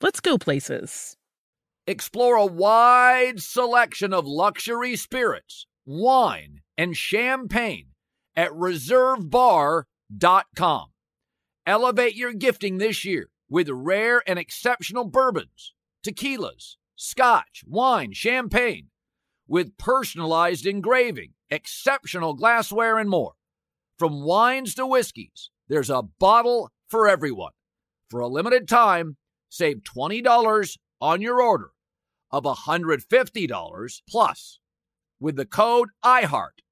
let's go places. Explore a wide selection of luxury spirits, wine, and champagne at reservebar.com. Elevate your gifting this year with rare and exceptional bourbons, tequilas, scotch, wine, champagne, with personalized engraving, exceptional glassware, and more. From wines to whiskeys, there's a bottle for everyone. For a limited time, save $20 on your order of $150 plus with the code IHEART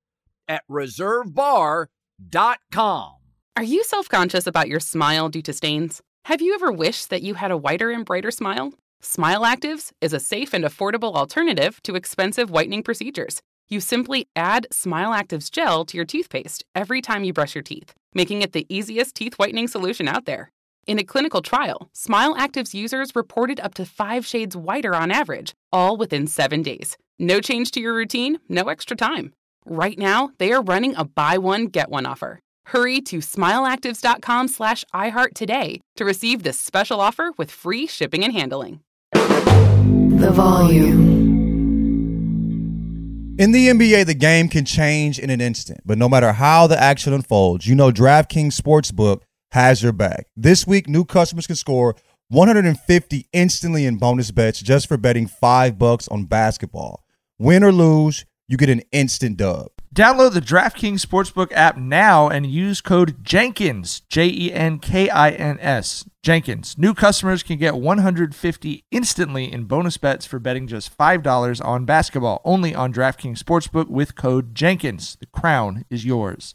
at reservebar.com. Are you self conscious about your smile due to stains? Have you ever wished that you had a whiter and brighter smile? Smile Actives is a safe and affordable alternative to expensive whitening procedures. You simply add Smile Actives gel to your toothpaste every time you brush your teeth, making it the easiest teeth whitening solution out there. In a clinical trial, Smile Actives users reported up to five shades whiter on average, all within seven days. No change to your routine, no extra time. Right now, they are running a buy one, get one offer. Hurry to smileactives.com slash iHeart today to receive this special offer with free shipping and handling. The volume. In the NBA, the game can change in an instant, but no matter how the action unfolds, you know DraftKings Sportsbook has your back. This week, new customers can score 150 instantly in bonus bets just for betting 5 bucks on basketball. Win or lose, you get an instant dub. Download the DraftKings Sportsbook app now and use code Jenkins, J E N K I N S. Jenkins. New customers can get 150 instantly in bonus bets for betting just $5 on basketball, only on DraftKings Sportsbook with code Jenkins. The crown is yours.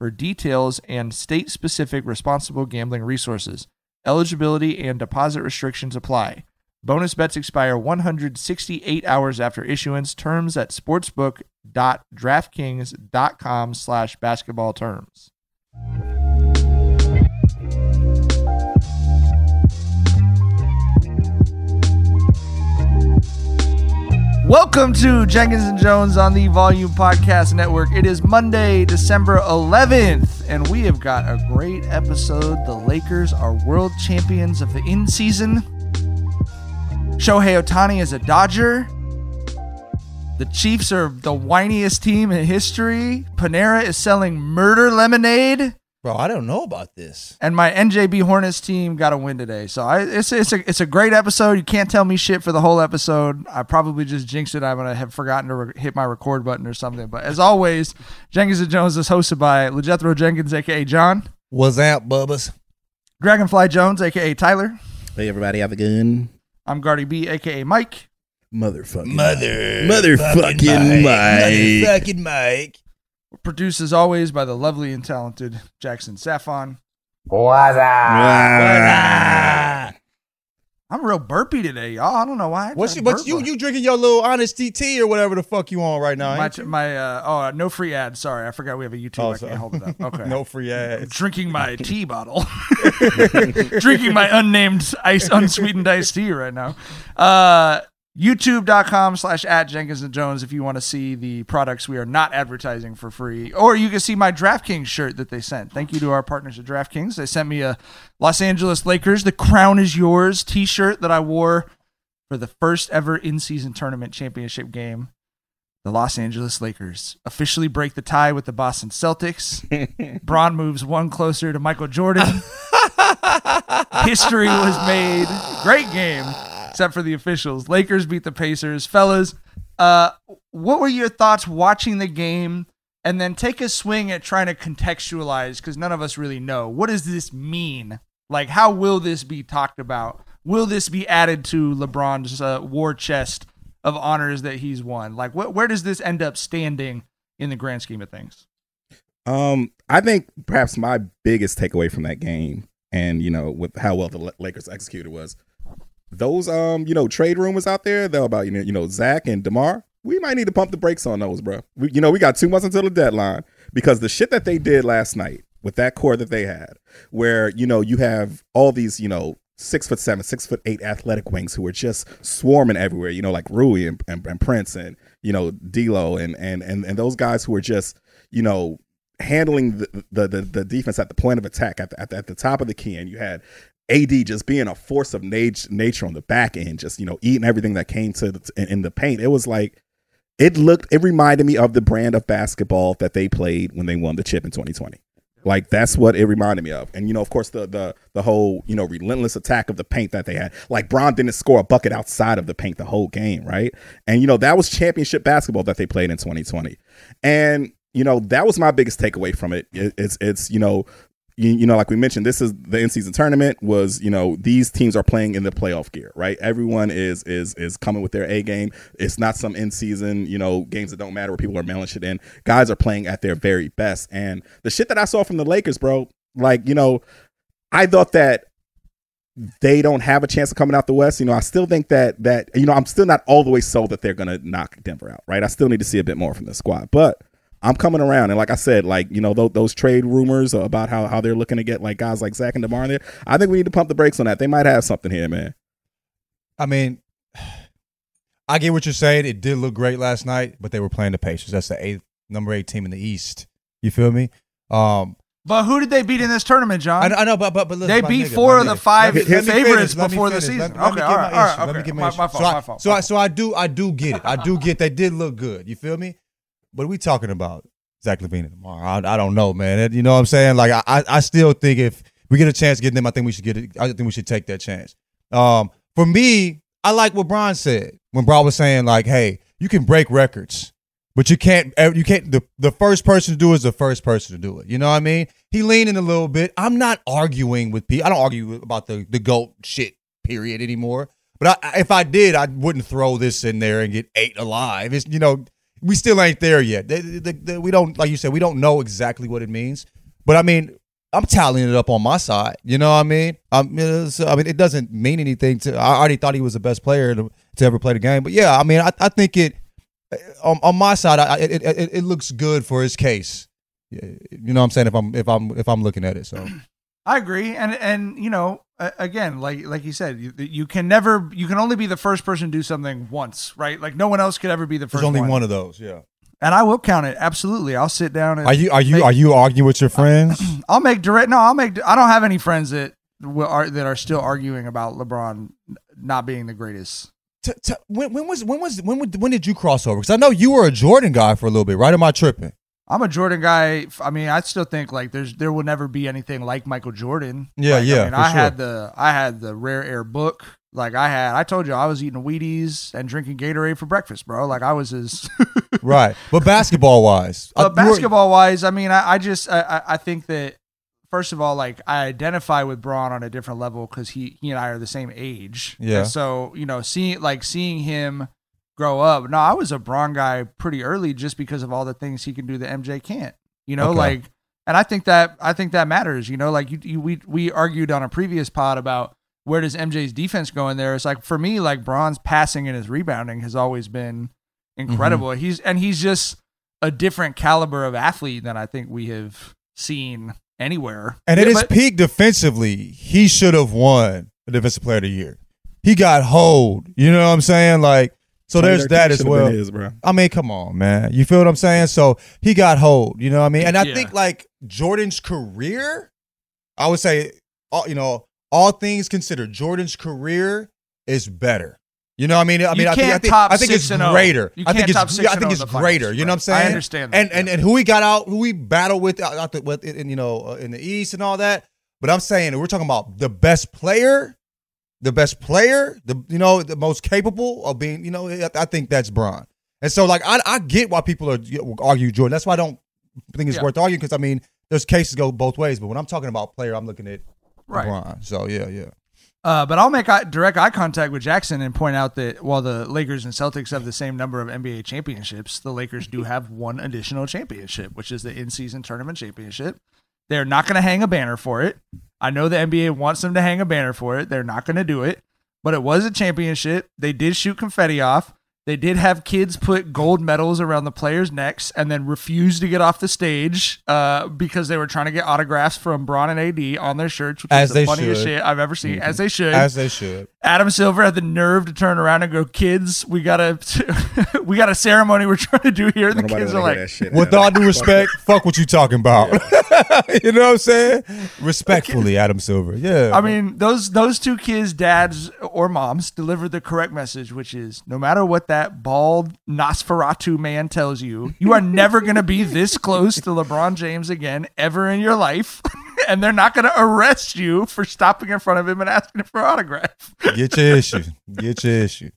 for details and state-specific responsible gambling resources. Eligibility and deposit restrictions apply. Bonus bets expire 168 hours after issuance. Terms at sportsbook.draftkings.com slash basketball terms. Welcome to Jenkins and Jonez on the Volume Podcast Network. It is Monday, December 11th, and we have got a great episode. The Lakers are world champions of the in season. Shohei Ohtani is a Dodger. The Chiefs are the whiniest team in history. Panera is selling murder lemonade. Bro, I don't know about this. And my NJB Hornets team got a win today. So I, it's, it's, a, it's a great episode. You can't tell me shit for the whole episode. I probably just jinxed it. I'm going to have forgotten to re- hit my record button or something. But as always, Jenkins and Jonez is hosted by LeJethro Jenkins, a.k.a. John. What's up, Bubbas? Dragonfly Jones, a.k.a. Tyler. Hey, everybody, have a good I'm Gardy B, aka Mike. motherfucking Mother. Motherfucking Mike. Motherfucking Mike. Produced as always by the lovely and talented Jackson Saffon. Ah. I'm real burpy today, y'all. I don't know why. I What's you, but you a- you drinking your little Honest Tea or whatever the fuck you on right now? my my uh, oh no free ad. Sorry, I forgot we have a YouTube. Oh, I sorry. can't hold it up. Okay. no free I'm drinking my tea bottle. drinking my unnamed ice unsweetened iced tea right now. Uh youtube.com slash at jenkins and jones if you want to see the products we are not advertising for free or you can see my draftkings shirt that they sent thank you to our partners at draftkings they sent me a los angeles lakers the crown is yours t-shirt that i wore for the first ever in-season tournament championship game the Los Angeles Lakers officially break the tie with the Boston Celtics. Bron moves one closer to Michael Jordan. History was made. Great game, except for the officials. Lakers beat the Pacers. Fellas, uh, what were your thoughts watching the game? And then take a swing at trying to contextualize because none of us really know. What does this mean? Like, how will this be talked about? Will this be added to LeBron's uh, war chest of honors that he's won? Like, wh- where does this end up standing in the grand scheme of things? Um, I think perhaps my biggest takeaway from that game, and you know, with how well the La- Lakers executed, was those um, you know, trade rumors out there. They're about you know, you know, Zach and Demar. We might need to pump the brakes on those, bro. We, you know, we got two months until the deadline because the shit that they did last night with that core that they had, where you know you have all these you know six foot seven, six foot eight athletic wings who are just swarming everywhere. You know, like Rui and, and, and Prince and you know D'Lo and and and and those guys who are just you know handling the, the the the defense at the point of attack at the, at the, at the top of the key, and you had AD just being a force of nat- nature on the back end, just you know eating everything that came to the, in, in the paint. It was like it looked. It reminded me of the brand of basketball that they played when they won the chip in 2020. Like that's what it reminded me of. And you know, of course, the the the whole you know relentless attack of the paint that they had. Like Bron didn't score a bucket outside of the paint the whole game, right? And you know that was championship basketball that they played in 2020. And you know that was my biggest takeaway from it. it it's it's you know you, you know, like we mentioned, this is the in season tournament. Was you know these teams are playing in the playoff gear, right? Everyone is is is coming with their A game. It's not some in season, you know, games that don't matter where people are mailing shit in. Guys are playing at their very best, and the shit that I saw from the Lakers, bro, like you know, I thought that they don't have a chance of coming out the West. You know, I still think that that you know I'm still not all the way sold that they're gonna knock Denver out, right? I still need to see a bit more from the squad, but I'm coming around. And like I said, like you know those, those trade rumors about how how they're looking to get like guys like Zach and Demar in there. I think we need to pump the brakes on that. They might have something here, man. I mean, I get what you're saying. It did look great last night, but they were playing the Pacers. That's the eighth, number eight team in the East. You feel me? Um, But who did they beat in this tournament, John? I, know- I know, but but, but listen, They beat nigga, four my of the five Let me- let me favorites finish, before the season. Let- let Okay, get all my right, all right, issue. Let me get My- issue. my fault, So I- my fault, So my I, so I do, I do get it. I do get they did look good. You feel me? But we talking about Zach LaVine tomorrow. I, I don't know, man. You know what I'm saying? Like I, I, still think if we get a chance to get them, I think we should get it. I think we should take that chance. Um, for me, I like what Brian said when Brian was saying like, "Hey, you can break records, but you can't. You can't. The, the first person to do it is the first person to do it. You know what I mean? He leaned in a little bit. I'm not arguing with people. I don't argue about the the goat shit period anymore. But I, if I did, I wouldn't throw this in there and get eight alive. It's you know we still ain't there yet. They- they- they- we don't like you said. We don't know exactly what it means. But I mean, I'm tallying it up on my side. You know what I mean? Um, it's- I mean, it doesn't mean anything to. I already thought he was the best player to, to ever play the game. But yeah, I mean, I, I think it on, on my side. I, it, it, it looks good for his case. You know what I'm saying? If I'm if I'm if I'm looking at it, so I agree, and and you know, again, like like you said, you, you can never, you can only be the first person to do something once, right? Like no one else could ever be the first. there's only one. one of those. Yeah. and I will count it absolutely. I'll sit down and Are you are you make- are you arguing with your friends? I'll make direct. No, I'll make. I don't have any friends that are that are still arguing about LeBron not being the greatest. T- t- when, when was when was when when did you cross over? Because I know you were a Jordan guy for a little bit, right? Am I tripping? I'm a Jordan guy. I mean, I still think like there's there will never be anything like Michael Jordan. Yeah, Like, yeah, I mean, I sure. had the I had the rare air book. Like I had, I told you I was eating Wheaties and drinking Gatorade for breakfast, bro. Like I was his. Right, but basketball wise, But basketball wise, I mean, I, I just I, I- I think that first of all, like I identify with Bron on a different level because he he and I are the same age. Yeah. And so you know, seeing like seeing him grow up. No, I was a Bron guy pretty early just because of all the things he can do that MJ can't. You know, Okay. like, and I think that I think that matters. You know, like you, you we we argued on a previous pod about where does MJ's defense go in there. It's like for me, like Bron's passing and his rebounding has always been incredible. Mm-hmm. He's and he's just a different caliber of athlete than I think we have seen anywhere. And at Yeah, his but- peak defensively, he should have won the defensive player of the year. He got hold. You know what I'm saying? Like, so there's that as well. his, bro. I mean, come on, man. You feel what I'm saying? So he got hold. You know what I mean? And I Yeah. think like Jordan's career, I would say, all, you know, all things considered, Jordan's career is better. You know, what I mean, I mean, I think, I can't think, top I think six it's and oh. greater. You I think can't it's, six yeah, I think oh it's in the finals, greater. You know what I'm saying? I understand that, And and, and who he got out, who he battled with out, out the, with, in, you know, uh, in the East and all that. But I'm saying we're talking about the best player, the best player, the you know, the most capable of being. You know, I, think that's Bron. And so, like, I I get why people are argue Jordan. That's why I don't think it's Yeah. worth arguing because I mean, there's cases go both ways. But when I'm talking about player, I'm looking at Right. LeBron. So yeah, yeah. Uh, but I'll make eye, direct eye contact with Jackson and point out that while the Lakers and Celtics have the same number of NBA championships, the Lakers do have one additional championship, which is the in-season tournament championship. They're not going to hang a banner for it. I know the NBA wants them to hang a banner for it. They're not going to do it, but it was a championship. They did shoot confetti off. They did have kids put gold medals around the players' necks and then refuse to get off the stage uh, because they were trying to get autographs from Bron and AD on their shirts, which As is the funniest should. shit I've ever seen. As they should. As they should. Adam Silver had the nerve to turn around and go, "Kids, we got a we got a ceremony we're trying to do here." The kids are like, shit. With all due respect, fuck what you talking about. you know what I'm saying? Respectfully, Adam Silver. Yeah. I mean, those those two kids, dads or moms, delivered the correct message, which is no matter what that bald Nosferatu man tells you, you are never going to be this close to LeBron James again ever in your life, and they're not going to arrest you for stopping in front of him and asking for an autograph. get your issue. Get your issue.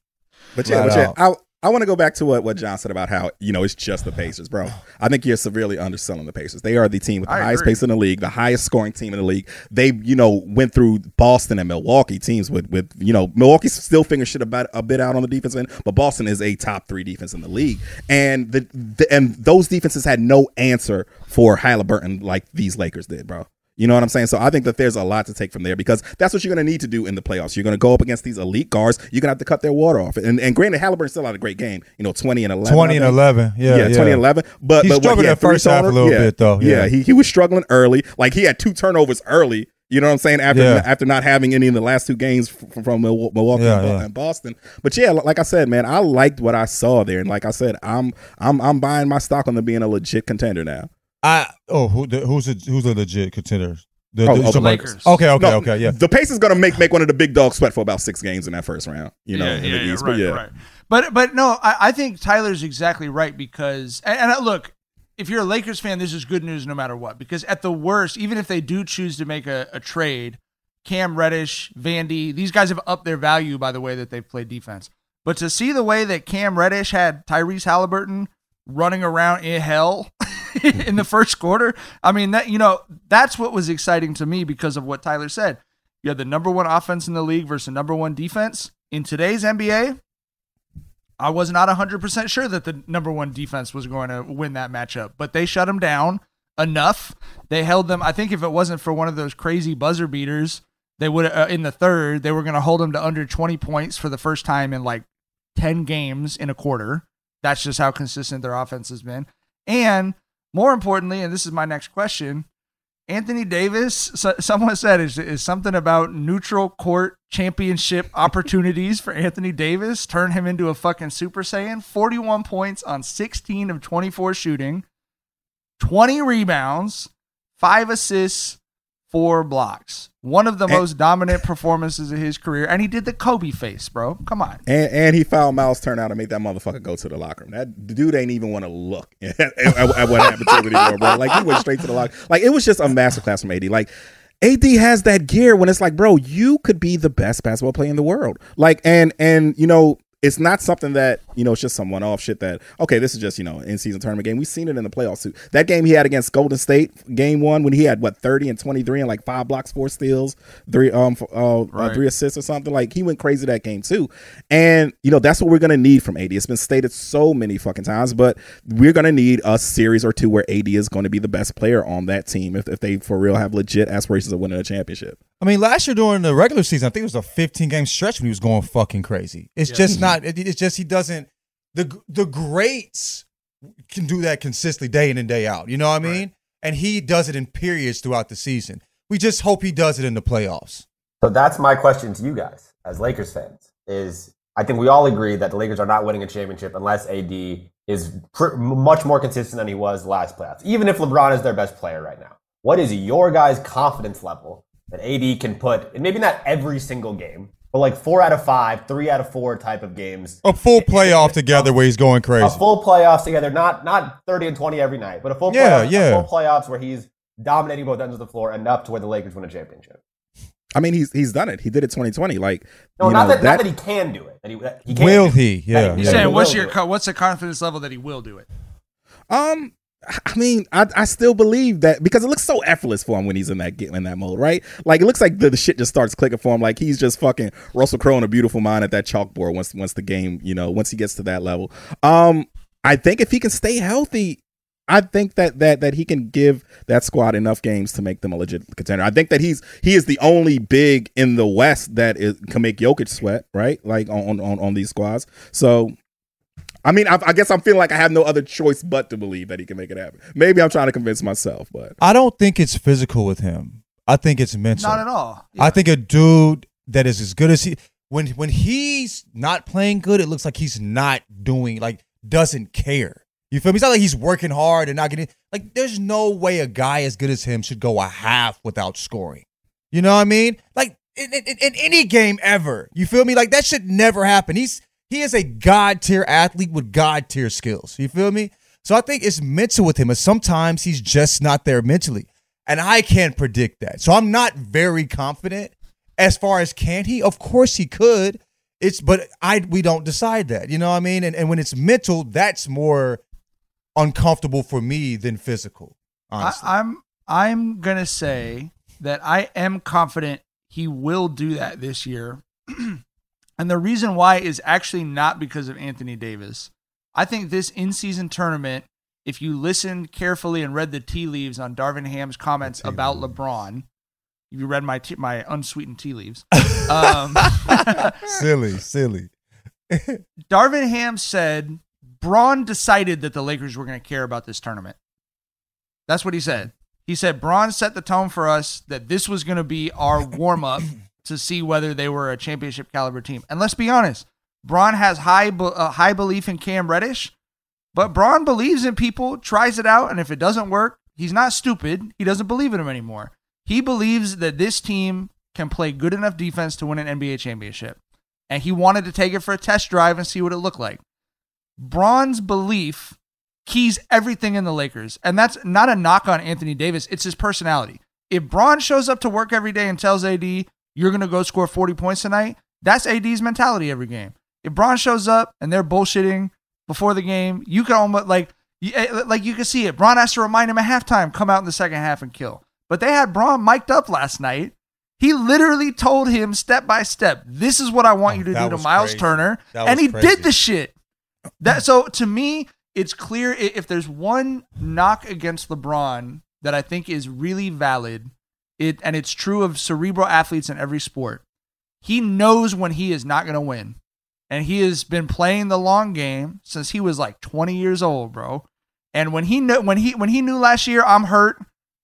But yeah, Flat but yeah, out. I I want to go back to what, what John said about how you know it's just the Pacers, bro. I think you're severely underselling the Pacers. They are the team with the I highest agree. pace in the league, the highest scoring team in the league. They you know went through Boston and Milwaukee teams with with you know Milwaukee's still figuring shit about a bit out on the defense end, but Boston is a top three defense in the league, and the, the and those defenses had no answer for Halliburton like these Lakers did, bro. You know what I'm saying? So I think that there's a lot to take from there because that's what you're going to need to do in the playoffs. You're going to go up against these elite guards. You're going to have to cut their water off. And, and granted, Halliburton still had a great game. You know, 20 and 11. 20 and 11. Yeah. Yeah, 20 and 11. But, He but what, struggled he had that first half a little yeah. bit, though. Yeah, Yeah. he, he was struggling early. Like he had two turnovers early. You know what I'm saying? After Yeah. after not having any in the last two games from, from Milwaukee Yeah, and, yeah. and Boston. But yeah, like I said, man, I liked what I saw there. And like I said, I'm I'm I'm buying my stock on them being a legit contender now. I oh who the, who's a who's a legit contender? The, Oh, the, oh, the Lakers. Okay, okay, No, okay, yeah. The Pacers gonna make make one of the big dogs sweat for about six games in that first round. You know, yeah, in the yeah, yeah, East. right, but yeah, right. But but no, I, I think Tyler's exactly right because and, and uh, look, if you're a Lakers fan, this is good news no matter what. Because at the worst, even if they do choose to make a, a trade, Cam Reddish, Vandy, these guys have upped their value by the way that they've played defense. But to see the way that Cam Reddish had Tyrese Halliburton running around in hell in the first quarter, I mean that you know that's what was exciting to me because of what Tyler said. You had the number one offense in the league versus the number one defense in today's NBA. I was not 100% sure that the number one defense was going to win that matchup, but they shut them down enough. They held them. I think if it wasn't for one of those crazy buzzer beaters, they would uh, in the third, they were going to hold them to under 20 points for the first time in like 10 games in a quarter. That's just how consistent their offense has been. And more importantly, and this is my next question, Anthony Davis, so, someone said, is, is something about neutral court championship opportunities for Anthony Davis turn him into a fucking Super Saiyan? 41 points on 16 of 24 shooting, 20 rebounds, five assists, four blocks. One of the And- most dominant performances of his career. And he did the Kobe face, bro. Come on. And and he fouled Myles Turner out and made that motherfucker go to the locker room. That dude ain't even want to look at, at- at what happened to him anymore, bro. Like he went straight to the locker. Like it was just a masterclass from AD. Like AD has that gear when it's like, bro, you could be the best basketball player in the world. Like and and you know. It's not something that, you know, it's just some one off shit that, okay, this is just, you know, in season tournament game. We've seen it in the playoffs too. That game he had against Golden State, game one, when he had, what, 30 and 23 and like five blocks, four steals, three, um, f- uh, uh, three assists or something. Like he went crazy that game too. And you know that's what we're gonna need from AD. It's been stated so many fucking times, but we're gonna need a series or two where AD is going to be the best player on that team if, if they for real have legit aspirations of winning a championship. I mean, last year during the regular season, I think it was a 15 game stretch when he was going fucking crazy. It's just mm-hmm. not. It, it's just he doesn't. The the greats can do that consistently day in and day out. You know what I mean? And he does it in periods throughout the season. We just hope he does it in the playoffs. So that's my question to you guys as Lakers fans is I think we all agree that the Lakers are not winning a championship unless AD is pr- much more consistent than he was last playoffs, even if LeBron is their best player right now. What is your guys' confidence level that AD can put, and maybe not every single game, but like four out of five, three out of four type of games. A full playoff together where he's going crazy. A full playoffs together, not not thirty and twenty every night, but a full Yeah, playoffs, yeah. A full playoffs where he's dominating both ends of the floor enough to where the Lakers win a championship. I mean, he's he's done it. He did it 2020. Like, No, you not know, that, not that he can do it. That he, that he can Will do it. he? Yeah, That yeah. You're that saying he what's your co- what's the confidence level that he will do it? Um, I mean, I, I still believe that because it looks so effortless for him when he's in that in that mode, right? Like it looks like the, the shit just starts clicking for him. Like he's just fucking Russell Crowe in a beautiful mind at that chalkboard once once the game, you know, once he gets to that level. Um, I think if he can stay healthy, I think that that that he can give that squad enough games to make them a legit contender. I think that he's he is the only big in the West that is, can make Jokic sweat, right? Like on on on these squads. So I mean, I, I guess I'm feeling like I have no other choice but to believe that he can make it happen. Maybe I'm trying to convince myself, but I don't think it's physical with him. I think it's mental. Not at all. I think a dude that is as good as he when when he's not playing good, it looks like he's not doing like doesn't care. You feel me? It's not like he's working hard and not getting like. There's no way a guy as good as him should go a half without scoring. You know what I mean? Like in, in, in any game ever. You feel me? Like that should never happen. He's he is a god tier athlete with god tier skills. You feel me? So I think it's mental with him, and sometimes he's just not there mentally, and I can't predict that. So I'm not very confident as far as can he. Of course he could. It's but I we don't decide that. You know what I mean? And and when it's mental, that's more uncomfortable for me than physical. Honestly, I, I'm I'm gonna say that I am confident he will do that this year, and the reason why is actually not because of Anthony Davis. I think this in-season tournament, if you listened carefully and read the tea leaves on Darvin Ham's comments about LeBron, if you read my tea, my unsweetened tea leaves, um, silly, silly. Darvin Ham said Bron decided that the Lakers were going to care about this tournament. That's what he said. He said Bron set the tone for us that this was going to be our warm up to see whether they were a championship caliber team. And let's be honest, Bron has high uh, high belief in Cam Reddish, but Bron believes in people, tries it out, and if it doesn't work, he's not stupid. He doesn't believe in him anymore. He believes that this team can play good enough defense to win an NBA championship. And he wanted to take it for a test drive and see what it looked like. Bron's belief keys everything in the Lakers. And that's not a knock on Anthony Davis, it's his personality. If Bron shows up to work every day and tells AD, you're going to go score 40 points tonight, that's AD's mentality every game. If Bron shows up and they're bullshitting before the game, you can almost like, you- eh, like you can see it. Bron has to remind him at halftime, come out in the second half and kill. But they had Bron mic'd up last night. He literally told him step by step, "This is what I want Oh, you to do to Myles crazy. Turner," and he crazy. did the shit. That so to me, it's clear if there's one knock against LeBron that I think is really valid, it and it's true of cerebral athletes in every sport. He knows when he is not going to win, and he has been playing the long game since he was like 20 years old, bro. And when he knew when he when he knew last year, I'm hurt,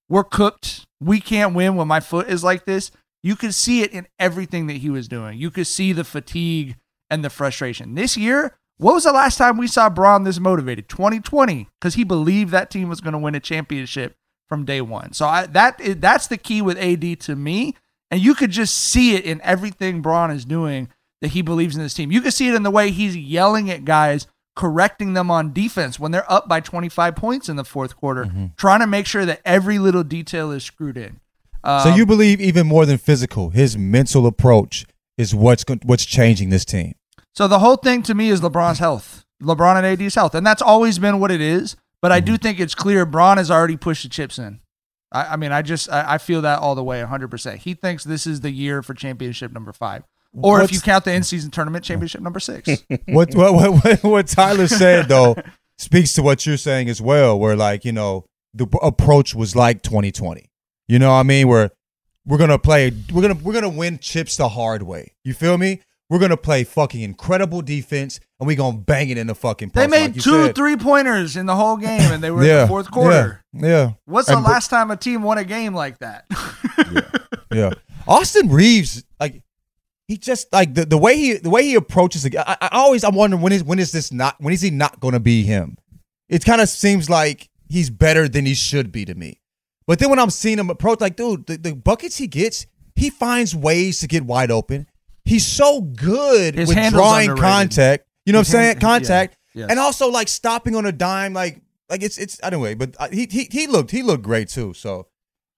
we're cooked, we can't win when my foot is like this. You could see it in everything that he was doing. You could see the fatigue and the frustration. This year, what was the last time we saw Bron this motivated? 2020, because he believed that team was going to win a championship from day one. So I, that is, that's the key with AD to me, and you could just see it in everything Bron is doing that he believes in this team. You can see it in the way he's yelling at guys, correcting them on defense when they're up by 25 points in the fourth quarter, Mm-hmm. trying to make sure that every little detail is screwed in. So Um, you believe even more than physical, his mental approach is what's what's changing this team. So the whole thing to me is LeBron's health, LeBron and AD's health, and that's always been what it is. But I do Mm-hmm. think it's clear Bron has already pushed the chips in. I, I mean, I just I, I feel that all the way, 100. percent He thinks this is the year for championship number five, or if you count the in-season tournament, championship number six. what, what what what what Tyler said though speaks to what you're saying as well. Where like you know the approach was like 2020. You know what I mean? Where we're gonna play, we're gonna we're gonna win chips the hard way. You feel me? We're gonna play fucking incredible defense, and we gonna bang it in the fucking. they made like two said. three pointers in the whole game, and they were in the fourth quarter. Yeah, yeah. What's the last time a team won a game like that? Yeah, Austin Reaves, like he just like the, the way he the way he approaches the. I, I always I'm wondering when is when is this not when is he not to be him? It kind of seems like he's better than he should be to me. But then when I'm seeing him approach, like dude, the, the buckets he gets, he finds ways to get wide open. He's so good His with drawing underrated. contact. You know what I'm His saying? Contact, yeah, yes. and also like stopping on a dime, like like it's it's anyway. But uh, he he he looked he looked great too. So,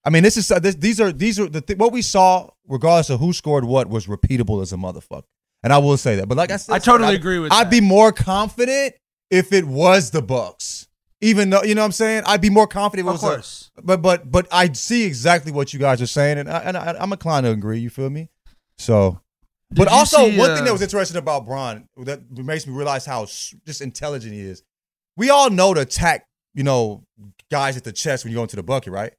I mean, this is uh, this, these are these are the th- what we saw, regardless of who scored what, was repeatable as a motherfucker. And I will say that. But like I said, I totally I'd- agree with I'd that. be more confident if it was the Bucks. Even though you know what I'm saying, I'd be more confident. If it Of was a- course. but but but I see exactly what you guys are saying, and I, and I, I'm inclined to agree. You feel me? So, but also see, one uh, thing that was interesting about Bron that makes me realize how just intelligent he is. We all know to attack, you know, guys at the chest when you go into the bucket, right?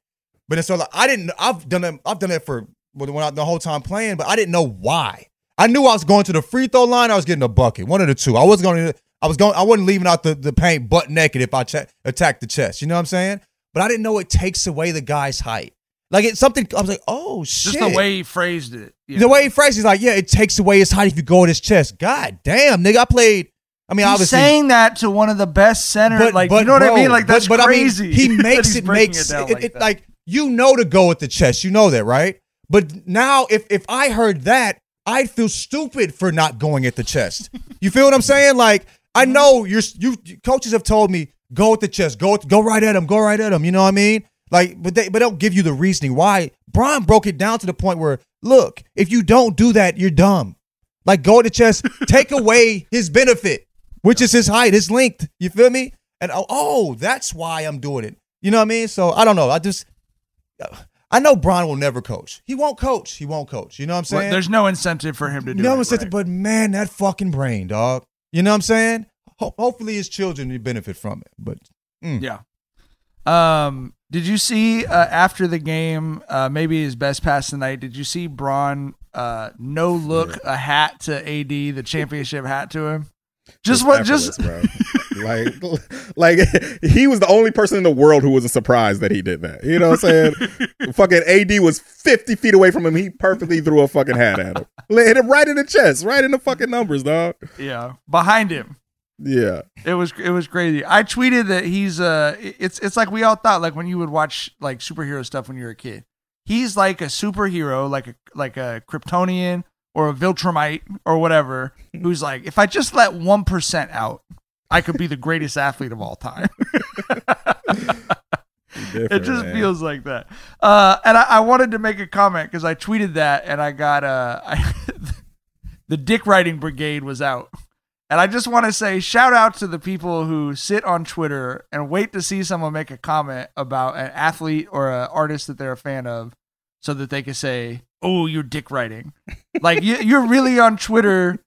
But it's so like I didn't. I've done it. I've done it for when I, the whole time playing, but I didn't know why. I knew I was going to the free throw line. I was getting a bucket, one of the two. I was going to. I was going. I wasn't leaving out the, the paint butt naked if I ch- attacked the chest. You know what I'm saying? But I didn't know it takes away the guy's height. Like it's something. I was like, oh shit. Just the way he phrased it. Yeah. The way he phrased, it, he's like, yeah, it takes away his height if you go at his chest. God damn, nigga, I played. I mean, He's obviously, saying that to one of the best center, but, like but, you know what bro, I mean? Like but- that's but, crazy. I mean, he that makes he's it breaking makes down it, like it- that. like you know to go at the chest. You know that, right? But now, if if I heard that, I'd feel stupid for not going at the chest. You feel what I'm saying? Like I Mm-hmm. know you're you coaches have told me go at the chest, go go right at him, go right at him. You know what I mean? Like, but they but they don't give you the reasoning why. Brian broke it down to the point where look, if you don't do that, you're dumb. Like go to the chest, take away his benefit, which is his height, his length. You feel me? And oh, oh, that's why I'm doing it. You know what I mean? So I don't know. I just I know Brian will never coach. He won't coach. He won't coach. You know what I'm Well, saying? there's no incentive for him to do no it. said right. but man, that fucking brain, dog. You know what I'm saying? Ho- hopefully his children will benefit from it. But mm. Yeah. Um, did you see uh, after the game, uh, maybe his best pass tonight? Did you see Bron uh, no look a hat to AD, the championship hat to him? Just what? Just like, like he was the only person in the world who wasn't surprised that he did that. You know what I'm saying? fucking AD was 50 feet away from him. He perfectly threw a fucking hat at him. Hit him right in the chest, right in the fucking numbers, dog. yeah, behind him. Yeah. It was it was crazy. I tweeted that he's uh it's it's like we all thought like when you would watch like superhero stuff when you were a kid. He's like a superhero, like a like a Kryptonian or a Viltrumite or whatever, who's like, if I just let one percent out, I could be the greatest athlete of all time. it just man. feels like that. Uh, and I, I wanted to make a comment because I tweeted that and I got uh, I, the dick writing brigade was out. And I just want to say shout out to the people who sit on Twitter and wait to see someone make a comment about an athlete or an artist that they're a fan of so that they can say, "Oh, you're dick writing." like you, you're really on Twitter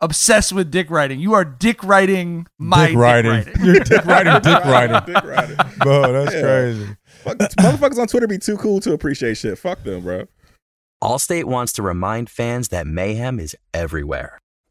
obsessed with dick writing. You are dick writing my dick riding. writing. You're dick writing, dick writing. Dick riding. Bro, that's Yeah. crazy. Fuck, motherfuckers on Twitter be too cool to appreciate shit. Fuck them, bro. Allstate wants to remind fans that mayhem is everywhere.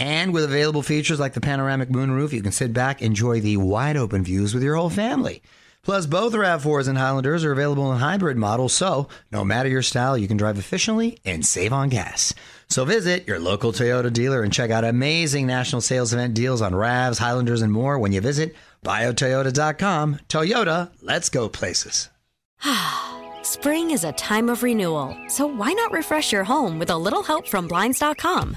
And with available features like the panoramic moonroof, you can sit back, enjoy the wide open views with your whole family. Plus, both RAV4s and Highlanders are available in hybrid models, so no matter your style, you can drive efficiently and save on gas. So visit your local Toyota dealer and check out amazing national sales event deals on RAVs, Highlanders, and more when you visit buyatoyota.com. Toyota, let's go places. Spring is a time of renewal, so why not refresh your home with a little help from Blinds.com?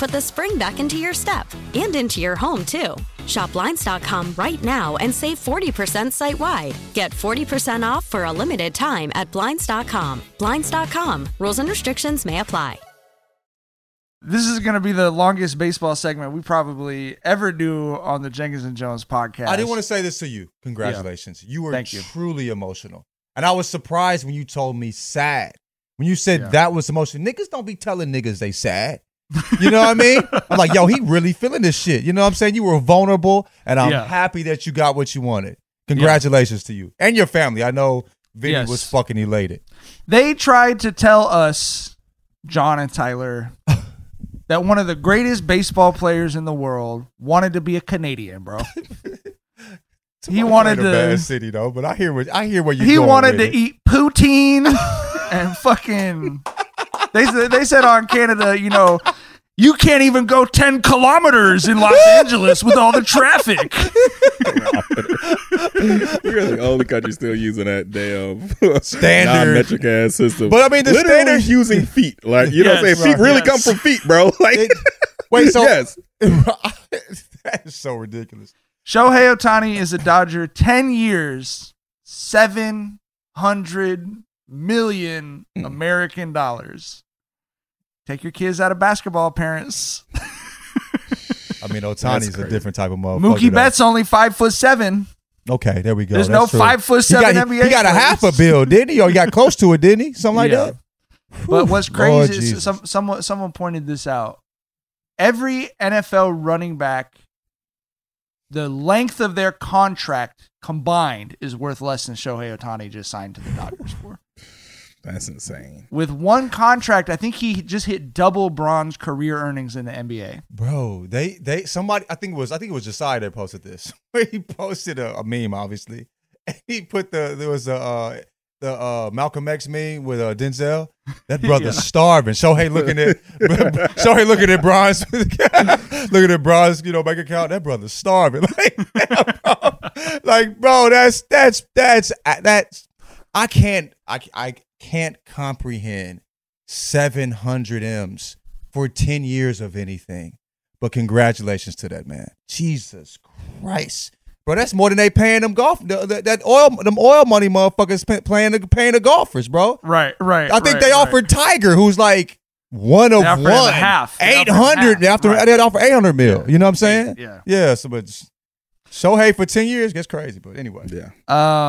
put the spring back into your step and into your home, too. Shop Blinds.com right now and save 40% site wide. Get 40% off for a limited time at Blinds.com. Blinds.com. Rules and restrictions may apply. This is going to be the longest baseball segment we probably ever do on the Jenkins and Jonez podcast. I didn't want to say this to you. Congratulations. You were Thank you. truly emotional. And I was surprised when you told me sad. When you said Yeah. that was emotional. Niggas don't be telling niggas they sad. You know what I mean? I'm like, yo, he really feeling this shit. You know what I'm saying? You were vulnerable, and I'm Yeah. happy that you got what you wanted. Congratulations to you and your family. I know Vinny Yes. was fucking elated. They tried to tell us, John and Tyler, that one of the greatest baseball players in the world wanted to be a Canadian, bro. he wanted to. bad city though, but I hear what I hear what you. he wanted to eat poutine and fucking. They said they said on Canada, you know, you can't even go ten kilometers in Los Angeles with all the traffic. We're the only country still using that damn Standard. non-metric ass system. But, I mean, the literally standard- using feet, like you know, what I'm Yes, saying feet really yes. come from feet, bro. Like, Wait, so yes, that is so ridiculous. Shohei Ohtani is a Dodger 10 years, 700 million Hmm. American dollars. Take your kids out of basketball, parents. I mean, Ohtani's a different type of motherfucker. Mookie though. Betts only five foot seven. Okay, there we go. There's That's no true. five foot He got- seven he, NBA He got a half a bill, didn't he? Or he got close to it, didn't he? Something like Yeah. that. But what's Lord crazy is some, someone someone pointed this out. Every NFL running back, the length of their contract combined is worth less than Shohei Ohtani just signed to the Dodgers for. That's insane. With one contract, I think he just hit double Bron's career earnings in the NBA. Bro, they they somebody I think it was I think it was Josiah that posted this. Where he posted a, a meme, obviously. And he put the there was a uh the uh Malcolm X meme with uh Denzel. That brother's Yeah. starving. Shohei looking at Shohei looking at Bron's looking at Bron's, you know, bank account. That brother's starving. Like, bro, like, bro, that's that's that's that's I can't I I can't comprehend 700 M's for 10 years of anything. But congratulations to that man. Jesus Christ. Bro, that's more than they paying them golf. the- the- that oil, them oil money motherfuckers pay- playing the paying the golfers, bro. Right, right. I think right, they right. offered Tiger, who's like one of They one, him half. They offered eight hundred. half, They offered right. they offer eight hundred mil. You know what I'm saying? Yeah. yeah. So, but Shohei for ten years gets crazy. But anyway, Yeah,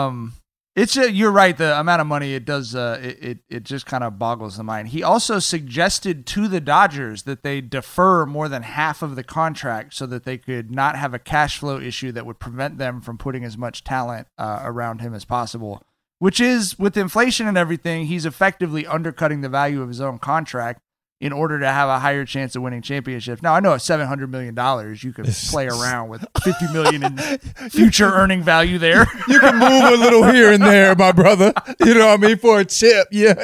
Um, it's a, you're right. The amount of money it does, uh, it it, just kind of boggles the mind. He also suggested to the Dodgers that they defer more than half of the contract so that they could not have a cash flow issue that would prevent them from putting as much talent uh, around him as possible. Which is with inflation and everything, he's effectively undercutting the value of his own contract in order to have a higher chance of winning championships. Now I know at seven hundred million dollars, you could play around with fifty million in future earning value there. you can move a little here and there, my brother. You know what I mean for a chip. Yeah.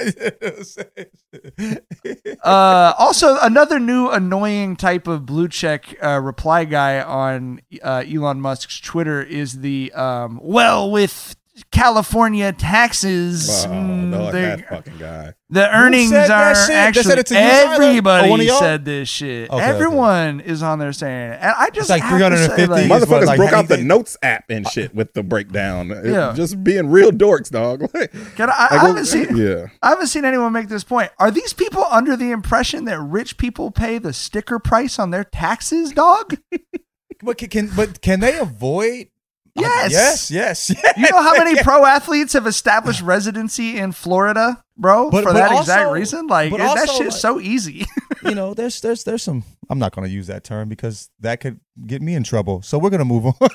uh, also, another new annoying type of blue check uh, reply guy on uh, Elon Musk's Twitter is the um, well with California taxes. wow, mm, dog, that fucking guy. the earnings are shit? Actually said it to you, Tyler? Or one everybody y'all? said this shit. Okay, okay. Everyone is on there saying it. And I just like have to say, 350. like, Motherfuckers like, broke how out the notes app and shit with the breakdown. It- Yeah. just being real dorks, dog. Like, Can I, I, I haven't seen. yeah. I haven't seen anyone make this point. Are these people under the impression that rich people pay the sticker price on their taxes, dog? but can, can but can they avoid? Yes. Yes. Yes. yes. You know how many pro athletes have established residency in Florida, bro, But- for but that also- exact reason? Like but that also, shit's like- so easy. you know, there's there's there's some. I'm not going to use that term because that could get me in trouble. So we're going to move on.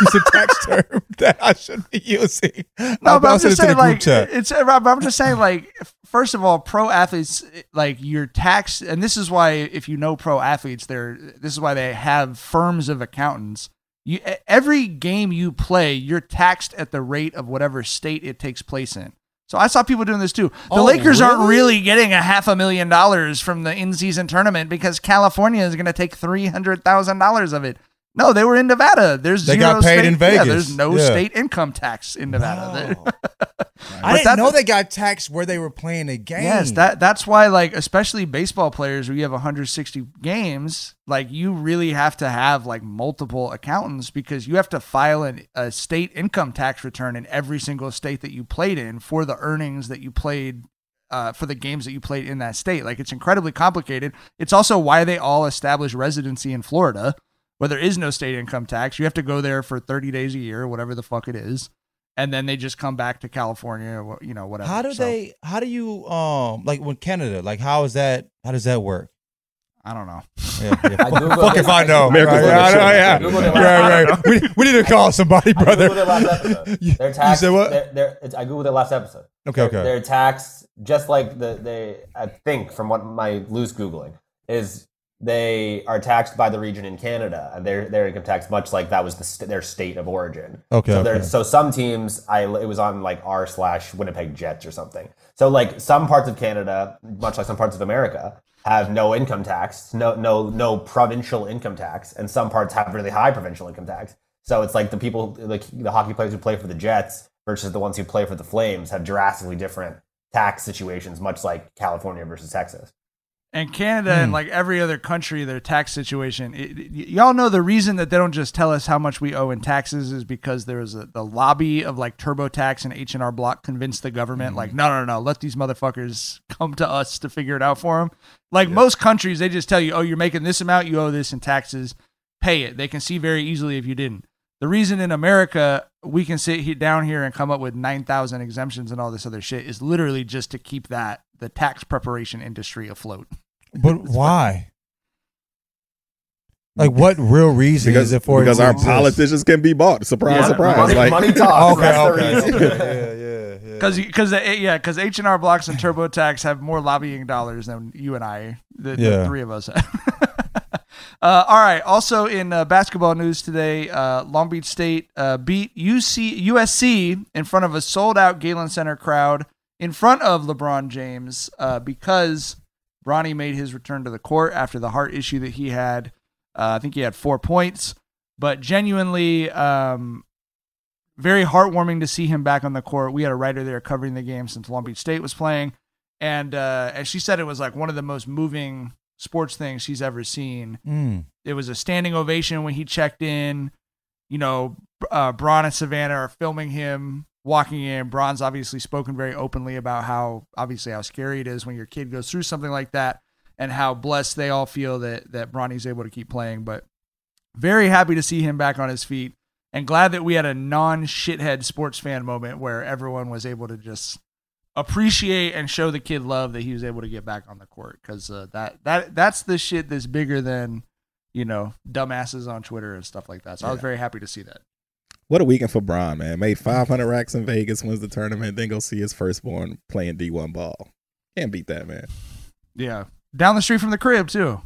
Use a tax term that I shouldn't be using. No, I'll- but I'm just it to the saying, like, chat. it's. Uh, Rob, I'm just saying, like, first of all, pro athletes like you're taxed, and this is why if you know pro athletes, they're this is why they have firms of accountants. You every game you play, you're taxed at the rate of whatever state it takes place in. So I saw people doing this too. The Oh, Lakers aren't really? really getting a half a million dollars from the in-season tournament because California is going to take three hundred thousand dollars of it. No, they were in Nevada. There's They zero got paid state- in Yeah, Vegas. there's no Yeah. state income tax in Nevada. I didn't that- know they got taxed where they were playing a game. Yes, that that's why like especially baseball players where you have 160 games, like you really have to have like multiple accountants because you have to file an, a state income tax return in every single state that you played in for the earnings that you played uh, for the games that you played in that state. Like it's incredibly complicated. It's also why they all establish residency in Florida, where there is no state income tax. You have to go there for 30 days a year, whatever the fuck it is. And then they just come back to California, or, you know, whatever. How do So- they? How do you um like when Canada? Like how is that? How does that work? I don't know. Yeah, yeah. I Fuck if I know. America's Right, yeah, I know, yeah. I Googled it last- Right, right. We, we need to call somebody, brother. googled it last episode. You- They're you said what? They're, they're, it's, I googled it last episode. Okay, They're- okay. They're taxed just like the they. I think from what my loose googling is they are taxed by the region in Canada, and their their income tax much like that was the st- their state of origin. Okay, So, okay. so some teams, I it was on like r slash Winnipeg Jets or something. So like some parts of Canada, much like some parts of America, have no income tax, no no no provincial income tax, and some parts have really high provincial income tax. So it's like the people, like the hockey players who play for the Jets versus the ones who play for the Flames have drastically different tax situations, much like California versus Texas. And Canada and Hmm. like every other country, their tax situation. It, y'all know the reason that they don't just tell us how much we owe in taxes is because there was a, the lobby of like TurboTax and H and R Block convinced the government like, no, no, no, let these motherfuckers come to us to figure it out for them. Like most countries, they just tell you, oh, you're making this amount, you owe this in taxes, pay it. They can see very easily if you didn't. The reason in America we can sit he- down here and come up with 9,000 exemptions and all this other shit is literally just to keep that, the tax preparation industry afloat. But why? Like what real reason because is it for? because to our exist? politicians can be bought. Surprise, Yeah, surprise. money- like money talks. Okay, That's the okay, okay. Yeah, yeah, yeah. Because because yeah, because eh, H and R Blocks and TurboTax have more lobbying dollars than you and I, the, the three of us. have. Uh, all right. Also in uh, basketball news today, uh, Long Beach State uh, beat UC USC in front of a sold out Galen Center crowd in front of LeBron James uh, because Bronny made his return to the court after the heart issue that he had. Uh, I think he had four points, but genuinely. Um, very heartwarming to see him back on the court. We had a writer there covering the game since Long Beach State was playing, and uh, and she said it was like one of the most moving sports things she's ever seen. Mm. It was a standing ovation when he checked in. You know, uh, Bron and Savannah are filming him walking in. Bron's obviously spoken very openly about how obviously how scary it is when your kid goes through something like that, and how blessed they all feel that that Bronny's able to keep playing. But very happy to see him back on his feet and glad that we had a non shithead sports fan moment where everyone was able to just appreciate and show the kid love that he was able to get back on the court because uh, that that that's the shit that's bigger than you know dumbasses on Twitter and stuff like that. So I was very happy to see that. What a weekend for Bron, man. Made 500 racks in Vegas, wins the tournament, then go see his firstborn playing D1 ball. Can't beat that, man. Yeah, down the street from the crib too.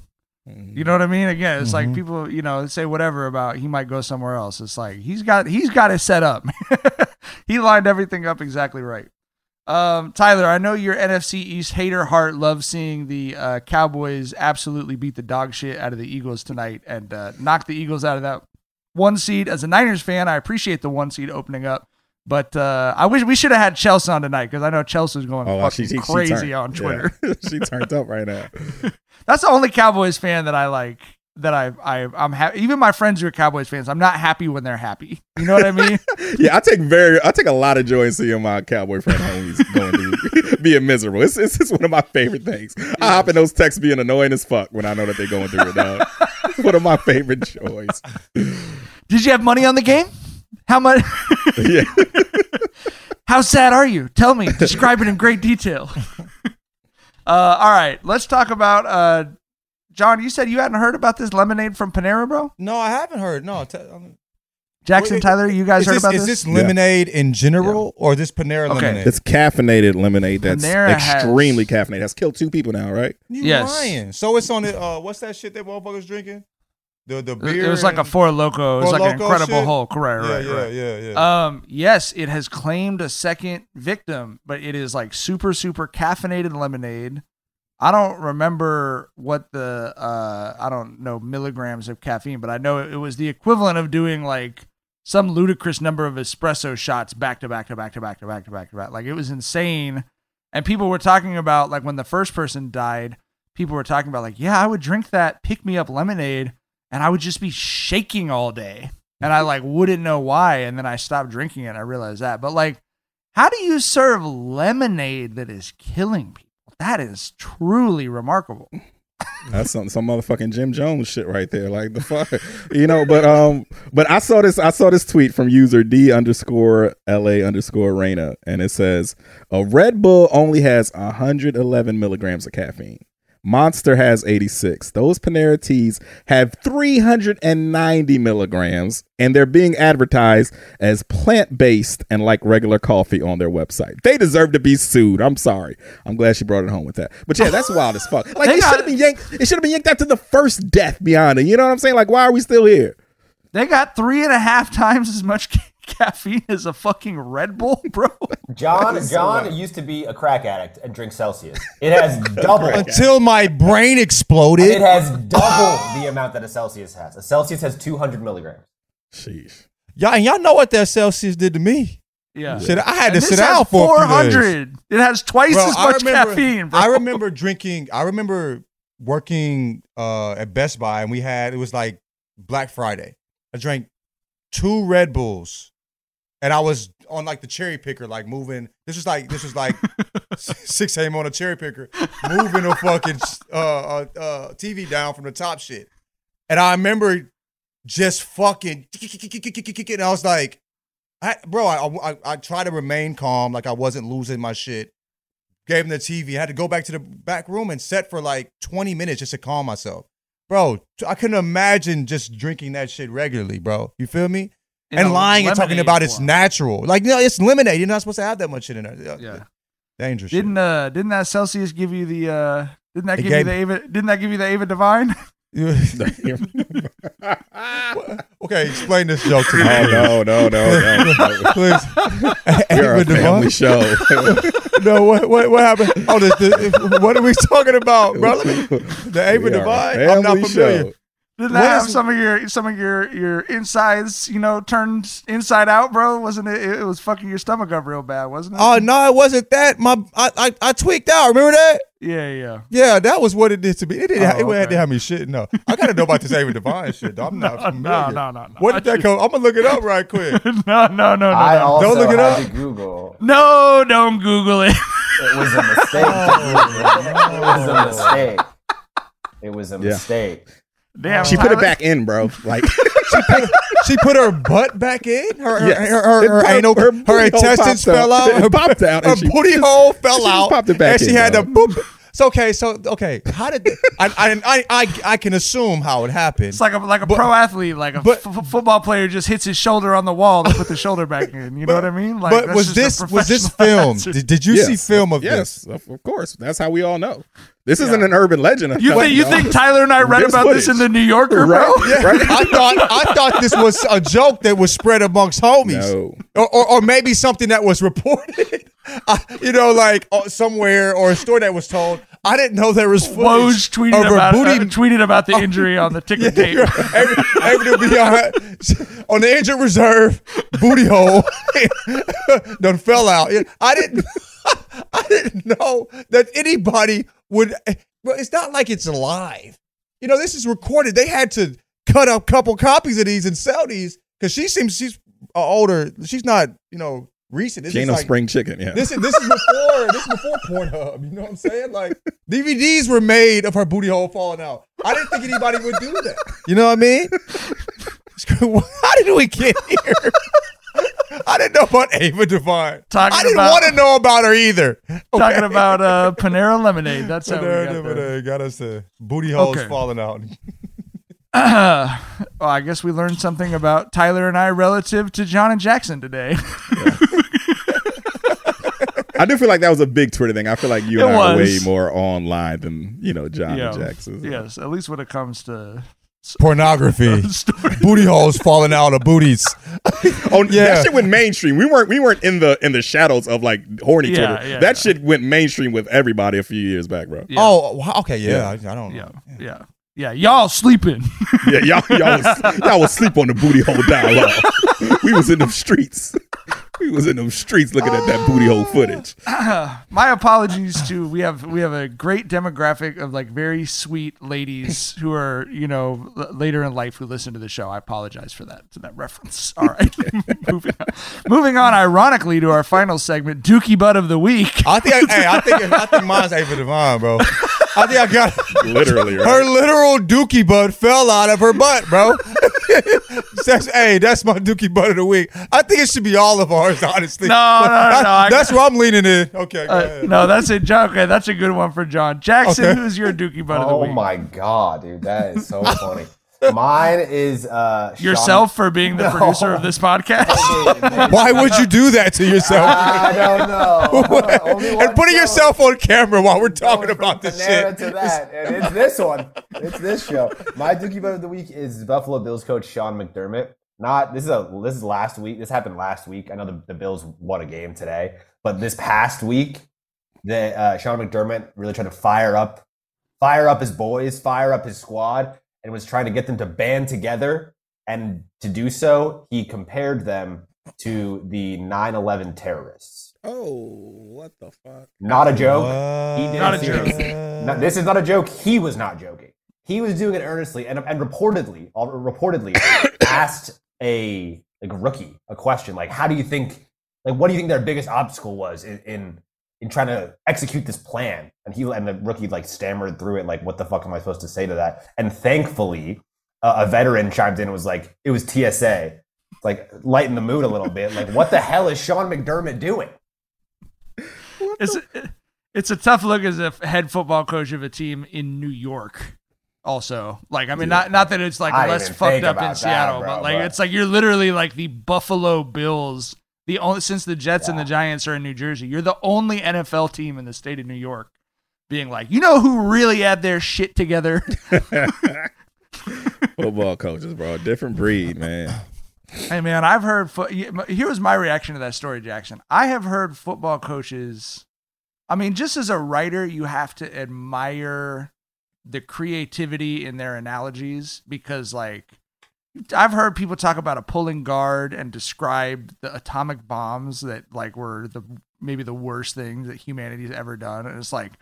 Mm-hmm. You know what I mean? Again, it's Mhm. like people, you know, say whatever about he might go somewhere else. It's like he's got he's got it set up. he lined everything up exactly right. Um, Tyler, I know your NFC East hater heart loves seeing the uh, Cowboys absolutely beat the dog shit out of the Eagles tonight and uh, knock the Eagles out of that one seed. As a Niners fan, I appreciate the one seed opening up, but uh, I wish we should have had Chelsea on tonight because I know Chelsea's going Oh, fucking she, she, she crazy turned- on yeah. Twitter. she turned up right now. That's the only Cowboys fan that I like. That I I I'm happy. Even my friends who are Cowboys fans, I'm not happy when they're happy. You know what I mean? Yeah, I take very, I take a lot of joy in seeing my cowboy friend homies going through being miserable. It's, it's, it's one of my favorite things. I hop in those texts being annoying as fuck when I know that they're going through it. Dog. It's one of my favorite joys. Did you have money on the game? How much? Yeah. How sad are you? Tell me. Describe it in great detail. Uh, all right, let's talk about. Uh, John, you said you hadn't heard about this lemonade from Panera, bro. No, I haven't heard. No, t- um, Jackson, Tyler, you guys heard this, about is this? Is this lemonade in general or this Panera Okay. lemonade? It's caffeinated lemonade that's Panera has- extremely caffeinated. Has killed two people now, right? You Yes. lying. So it's on the uh what's that shit that motherfuckers drinking? The the It- beer. it was like a Four Loco. It was like an Incredible shit? Hulk. Right, Yeah, right, yeah, right. yeah, yeah. Um, yes, it has claimed a second victim, but it is like super, super caffeinated lemonade. I don't remember what the uh I don't know milligrams of caffeine, but I know it was the equivalent of doing like some ludicrous number of espresso shots back to back to back to back to back to back to back. Like it was insane. And people were talking about like when the first person died, people were talking about like, yeah, I would drink that pick me up lemonade and I would just be shaking all day. And I like wouldn't know why. And then I stopped drinking it and I realized that. But like, how do you serve lemonade that is killing people? That is truly remarkable. That's some some motherfucking Jim Jones shit right there. Like the fuck, you know. But um, but I saw this. I saw this tweet from user D underscore La underscore Reina, and it says a Red Bull only has 111 milligrams of caffeine. Monster has 86. Those Panera teas have 390 milligrams, and they're being advertised as plant based and like regular coffee on their website. They deserve to be sued. I'm sorry. I'm glad she brought it home with that. But yeah, that's wild as fuck. Like They it should have been yanked. It should have been yanked out to the first death beyond it. You know what I'm saying? Like, why are we still here? They got three and a half times as much caffeine as a fucking Red Bull, bro. John John wild. used to be a crack addict and drink Celsius. It has double. Until my brain exploded. It has double the amount that a Celsius has. A Celsius has 200 milligrams. Sheesh. Y'all and y'all know what that Celsius did to me. Yeah. Shit, I had to And sit this down has for a few days. 400. It has twice Bro, as much remember- caffeine, bro. I remember drinking. I remember working uh, at Best Buy, and we had it was like Black Friday. I drank two Red Bulls, and I was on like the cherry picker, like moving. This was like this was like six a.m. on a cherry picker, moving a fucking uh, uh, uh, TV down from the top shit. And I remember just fucking, and I was like, I, bro, I, I I tried to remain calm, like I wasn't losing my shit. Gave him the TV. had to go back to the back room and set for like 20 minutes just to calm myself. Bro, I couldn't imagine just drinking that shit regularly, bro. You feel me? In and a lying and talking about it's form. natural. Like, no, it's lemonade. You're not supposed to have that much shit in there. Yeah. Dangerous Didn't uh didn't that Celsius give you the uh didn't that It give you the Ava didn't that give you the Ava Devine? okay, explain this joke to me. Oh no, no, no, no. Please. You're a Ava family show. no, what, what what happened? Oh, the, the, what are we talking about, brother? The Ava We Devine? I'm not familiar. show. Didn't What that have is- some of your some of your your insides, you know, turned inside out, bro? Wasn't it? It was fucking your stomach up real bad, wasn't it? Oh no, it wasn't that. My I, I I tweaked out. Remember that? yeah, yeah. Yeah, that was what it did to me. It didn't. Oh, have, it had to have me shit. No, I got to know about this Ava Devine shit. Though. I'm not No, familiar. no, no, no. What did that come? I'm gonna look it up right quick. no, no, no, no, I no. also Don't look it up. to Google. No, don't Google it. It was a mistake. it was a oh. mistake. It was a Yeah. mistake. Damn, She put it back in, bro. Like she she put her butt back in. Her her Yes. her, her, It her, pop- anal, her her, intestines fell out. out. Her, popped out Her she booty just- hole fell she out. popped it back and she had bro. to boop. So okay, so okay, how did I, I I I I can assume how it happened. It's like a like a But- pro athlete, like a but- f- f- football player just hits his shoulder on the wall to put the shoulder back in. You know what I mean? Like, but was this was this filmed? Did, did you see film of yes, this? of of course. That's how we all know. This isn't an urban legend. You think you think Tyler and I read There's about this in the New Yorker, bro? Right? Yeah, Right? I thought I thought this was a joke that was spread amongst homies, No. or, or or maybe something that was reported, uh, you know, like uh, somewhere or a story that was told. I didn't know there was footage Woj tweeted of her about booty. uh, tweeted about the injury on the ticker tape. able, able to be on, on the injured reserve booty hole done fell out. I didn't I didn't know that anybody would well, it's not like it's live. You know, this is recorded. They had to cut a couple copies of these and sell these because she seems she's older. She's not, you know, recent. This She ain't is no like- spring chicken. Yeah. this is this is before this is before Pornhub. You know what I'm saying? Like DVDs were made of her booty hole falling out. I didn't think anybody would do that. You know what I mean? How did we get here? I didn't know about Ava Devine. Talking I didn't about- want to know about her either. Talking about uh, Panera Lemonade. That's how we Panera got there. Lemonade got us the booty holes Okay. falling out. well, I guess we learned something about Tyler and I relative to John and Jackson today. I do feel like that was a big Twitter thing. I feel like you It and I are way more online than you know John Yeah. and Jackson. Yes, at least when it comes to Pornography, booty holes falling out of booties. Oh Yeah. that shit went mainstream. We weren't we weren't in the in the shadows of like horny Yeah, Twitter. yeah, that yeah. shit went mainstream with everybody a few years back, bro. Yeah. Oh, okay, yeah, Yeah. I, I don't yeah, know. yeah, yeah. Y'all sleeping? Yeah, y'all y'all was, y'all was sleep on the booty hole dialogue. we was in the streets. We was in them streets looking at that booty hole footage. My apologies to we have we have a great demographic of like very sweet ladies who are you know l- later in life who listen to the show. I apologize for that to that reference. All right, moving on. Moving on, ironically to our final segment, Dookie Butt of the Week. I think, I, hey, I think, I think mine's Ava Devine, bro. I think I got Literally, right? her literal dookie butt fell out of her butt, bro. that's, hey, that's my dookie butt of the week. I think it should be all of ours, honestly. No, But no, that- no, I- that's where I'm leaning in. Okay, go Uh, ahead. no, that's a John. Okay, that's a good one for John Jackson. Okay. Who's your Dookie Butt of the week? Oh my god, dude, that is so funny. Mine is uh Sean- Yourself for being the No. producer of this podcast. Why would you do that to yourself? I don't know. And putting show. yourself on camera while we're talking about this Panera shit. to that, and it's this one. It's this show. My Dookie Butt of the week is Buffalo Bills coach Sean McDermott. Not this is a this is last week. This happened last week. I know the, the Bills won a game today, but this past week, the uh, Sean McDermott really tried to fire up, fire up his boys, fire up his squad, and was trying to get them to band together. And to do so, he compared them to the 9/11 terrorists. Oh, what the fuck? Not a joke. What? He did Not it a joke. seriously. No, this is not a joke. He was not joking. He was doing it earnestly, and and reportedly, uh, reportedly asked a like rookie a question like, "How do you think? Like, what do you think their biggest obstacle was in in, in trying to execute this plan?" And he and the rookie like stammered through it, like, "What the fuck am I supposed to say to that?" And thankfully, uh, a veteran chimed in and was like, "It was TSA." Like lighten the mood a little bit. Like, what the hell is Sean McDermott doing? it's it's a tough look as a head football coach of a team in New York. Also, like I mean, not not that it's like I less fucked up in that, Seattle, bro, but like but- it's like you're literally like the Buffalo Bills. The only since the Jets and the Giants are in New Jersey, you're the only NFL team in the state of New York being like, you know who really had their shit together? Football coaches, bro. Different breed, man. Hey man, I've heard. Fo- here was my reaction to that story, Jackson. I have heard football coaches. I mean, just as a writer, you have to admire the creativity in their analogies because, like, I've heard people talk about a pulling guard and describe the atomic bombs that like were the maybe the worst things that humanity's ever done, and it's like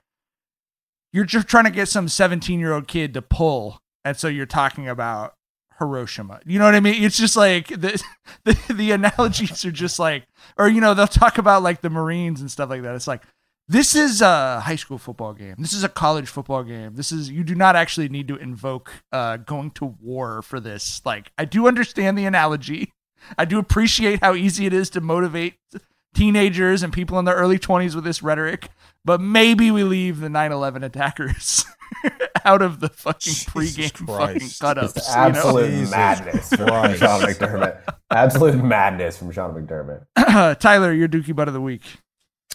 you're just trying to get some 17 year old kid to pull, and so you're talking about Hiroshima. You know what I mean? It's just like the, the the analogies are just like, or you know, they'll talk about like the Marines and stuff like that. It's like this is a high school football game. This is a college football game. This is you do not actually need to invoke uh, going to war for this. Like I do understand the analogy. I do appreciate how easy it is to motivate teenagers and people in their early 20s with this rhetoric, but maybe we leave the 9/11 attackers out of the fucking pregame fucking Christ. cut-ups. Just you know? absolute madness from Sean McDermott. Absolute madness from Sean McDermott. Tyler, your Dookie Butt of the week.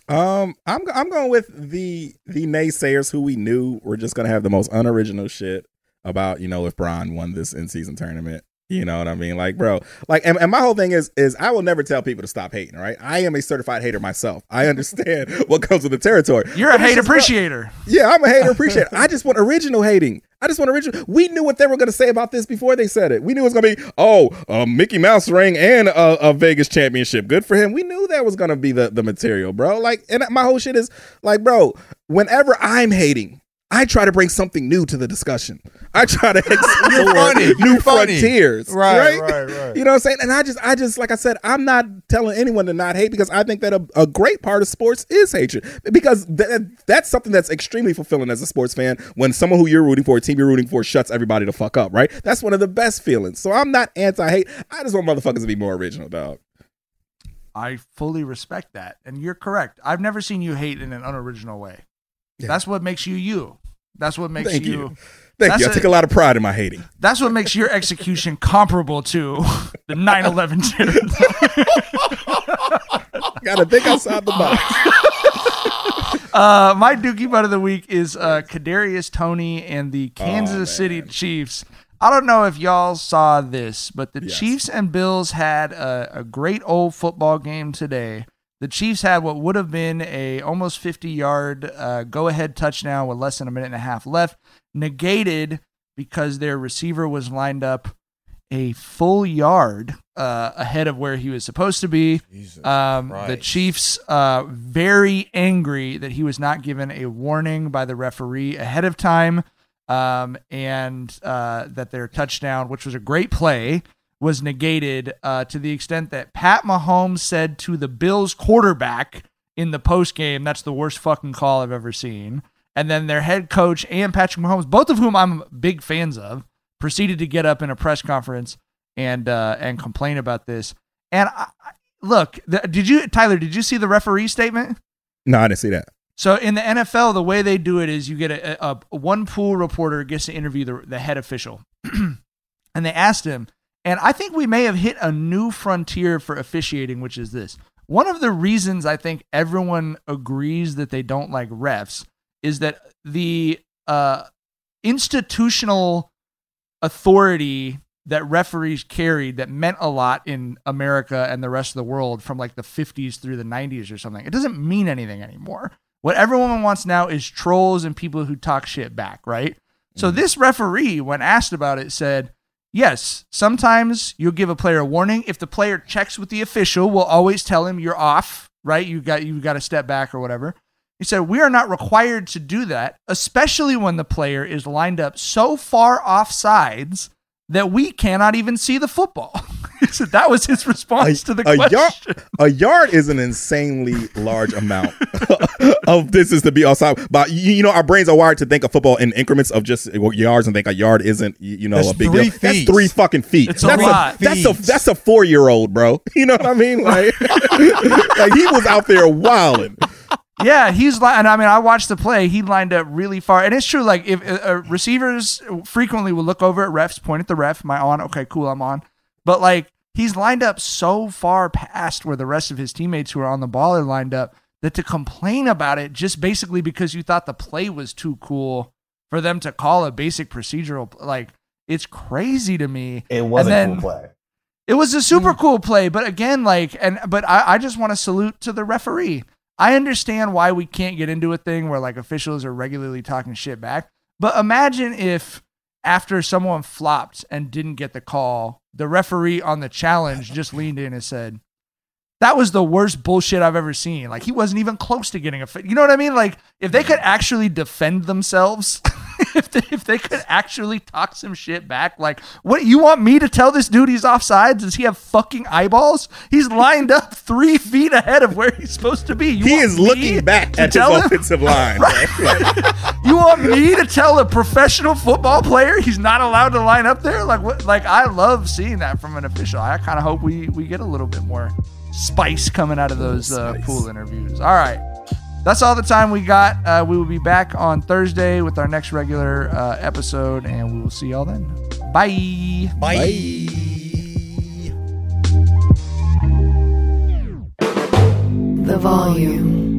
Um, I'm I'm going with the the naysayers who we knew were just gonna have the most unoriginal shit about you know if Bron won this in season tournament. You know what I mean? Like, bro, like, and, and my whole thing is, is I will never tell people to stop hating. Right? I am a certified hater myself. I understand what comes with the territory. You're a But it's hate just, appreciator. yeah, I'm a hater appreciator. I just want original hating. I just want original. We knew what they were going to say about this before they said it. We knew it was going to be, oh, a Mickey Mouse ring and a, a Vegas championship. Good for him. We knew that was going to be the, the material, bro. Like, and my whole shit is like, bro, whenever I'm hating, I try to bring something new to the discussion. I try to explore funny. new funny. frontiers. Right, right, right. You know what I'm saying? And I just, I just, like I said, I'm not telling anyone to not hate because I think that a, a great part of sports is hatred because th- that's something that's extremely fulfilling as a sports fan when someone who you're rooting for, a team you're rooting for, shuts everybody the fuck up, right? That's one of the best feelings. So I'm not anti-hate. I just want motherfuckers to be more original, dog. I fully respect that. And you're correct. I've never seen you hate in an unoriginal way. Yeah. That's what makes you you. That's what makes Thank you. you. Thank that's you. I take a lot of pride in my hating. That's what makes your execution comparable to the 9/11 terror. Gotta think outside the box. Uh, my Dookie Butt of the week is uh, Kadarius Toney and the Oh, Kansas City Chiefs. I don't know if y'all saw this, but the Chiefs and Bills had a, a great old football game today. The Chiefs had what would have been a almost 50 yard uh, go ahead touchdown with less than a minute and a half left, negated because their receiver was lined up a full yard uh, ahead of where he was supposed to be. Um, the Chiefs uh, very angry that he was not given a warning by the referee ahead of time, um, and uh, that their touchdown, which was a great play, was negated uh, to the extent that Pat Mahomes said to the Bills quarterback in the post game, "That's the worst fucking call I've ever seen." And then their head coach and Patrick Mahomes, both of whom I'm big fans of, proceeded to get up in a press conference and uh, and complain about this. And I, look, the, did you Tyler? Did you see the referee statement? No, I didn't see that. So in the NFL, the way they do it is you get a, a, a one pool reporter gets to interview the, the head official, and they asked him, and I think we may have hit a new frontier for officiating, which is this. One of the reasons I think everyone agrees that they don't like refs is that the uh, institutional authority that referees carried that meant a lot in America and the rest of the world from like the 50s through the 90s or something. It doesn't mean anything anymore. What everyone wants now is trolls and people who talk shit back, right? So this referee, when asked about it, said, Yes, sometimes you'll give a player a warning. If the player checks with the official, we'll always tell him you're off, right? You got you got to step back or whatever. He said, We are not required to do that, especially when the player is lined up so far off sides that we cannot even see the football. so that was his response to the a question. yard, a yard is an insanely large amount of distance to be outside. But you, you know, our brains are wired to think of football in increments of just yards and think a yard isn't, you know, That's a big deal. That's three fucking feet. It's a that's lot. that's a that's a four year old, bro. You know what I mean? Like, like he was out there wilding. Yeah, he's li- and I mean I watched the play. He lined up really far, and it's true. Like if uh, uh, receivers frequently will look over at refs, point at the ref. Am I on? Okay, cool, I'm on. But like he's lined up so far past where the rest of his teammates who are on the ball are lined up that to complain about it just basically because you thought the play was too cool for them to call a basic procedural like it's crazy to me. It was And a then- cool play. it was a super cool play, but again, like, and but I, I just want to salute to the referee. I understand why we can't get into a thing where like officials are regularly talking shit back, but imagine if after someone flopped and didn't get the call, the referee on the challenge just leaned in and said, "That was the worst bullshit I've ever seen." Like he wasn't even close to getting a, you know what I mean? Like if they could actually defend themselves. If they, if they could actually talk some shit back, like, what you want me to tell this dude he's offsides? Does he have fucking eyeballs? He's lined up three feet ahead of where he's supposed to be. You He is looking back at his him? offensive line. You want me to tell a professional football player he's not allowed to line up there? Like what? Like I love seeing that from an official. I kind of hope we we get a little bit more spice coming out of those uh, pool interviews. All right. That's all the time we got. Uh, we will be back on Thursday with our next regular uh, episode, and we will see y'all then. Bye. Bye. The volume.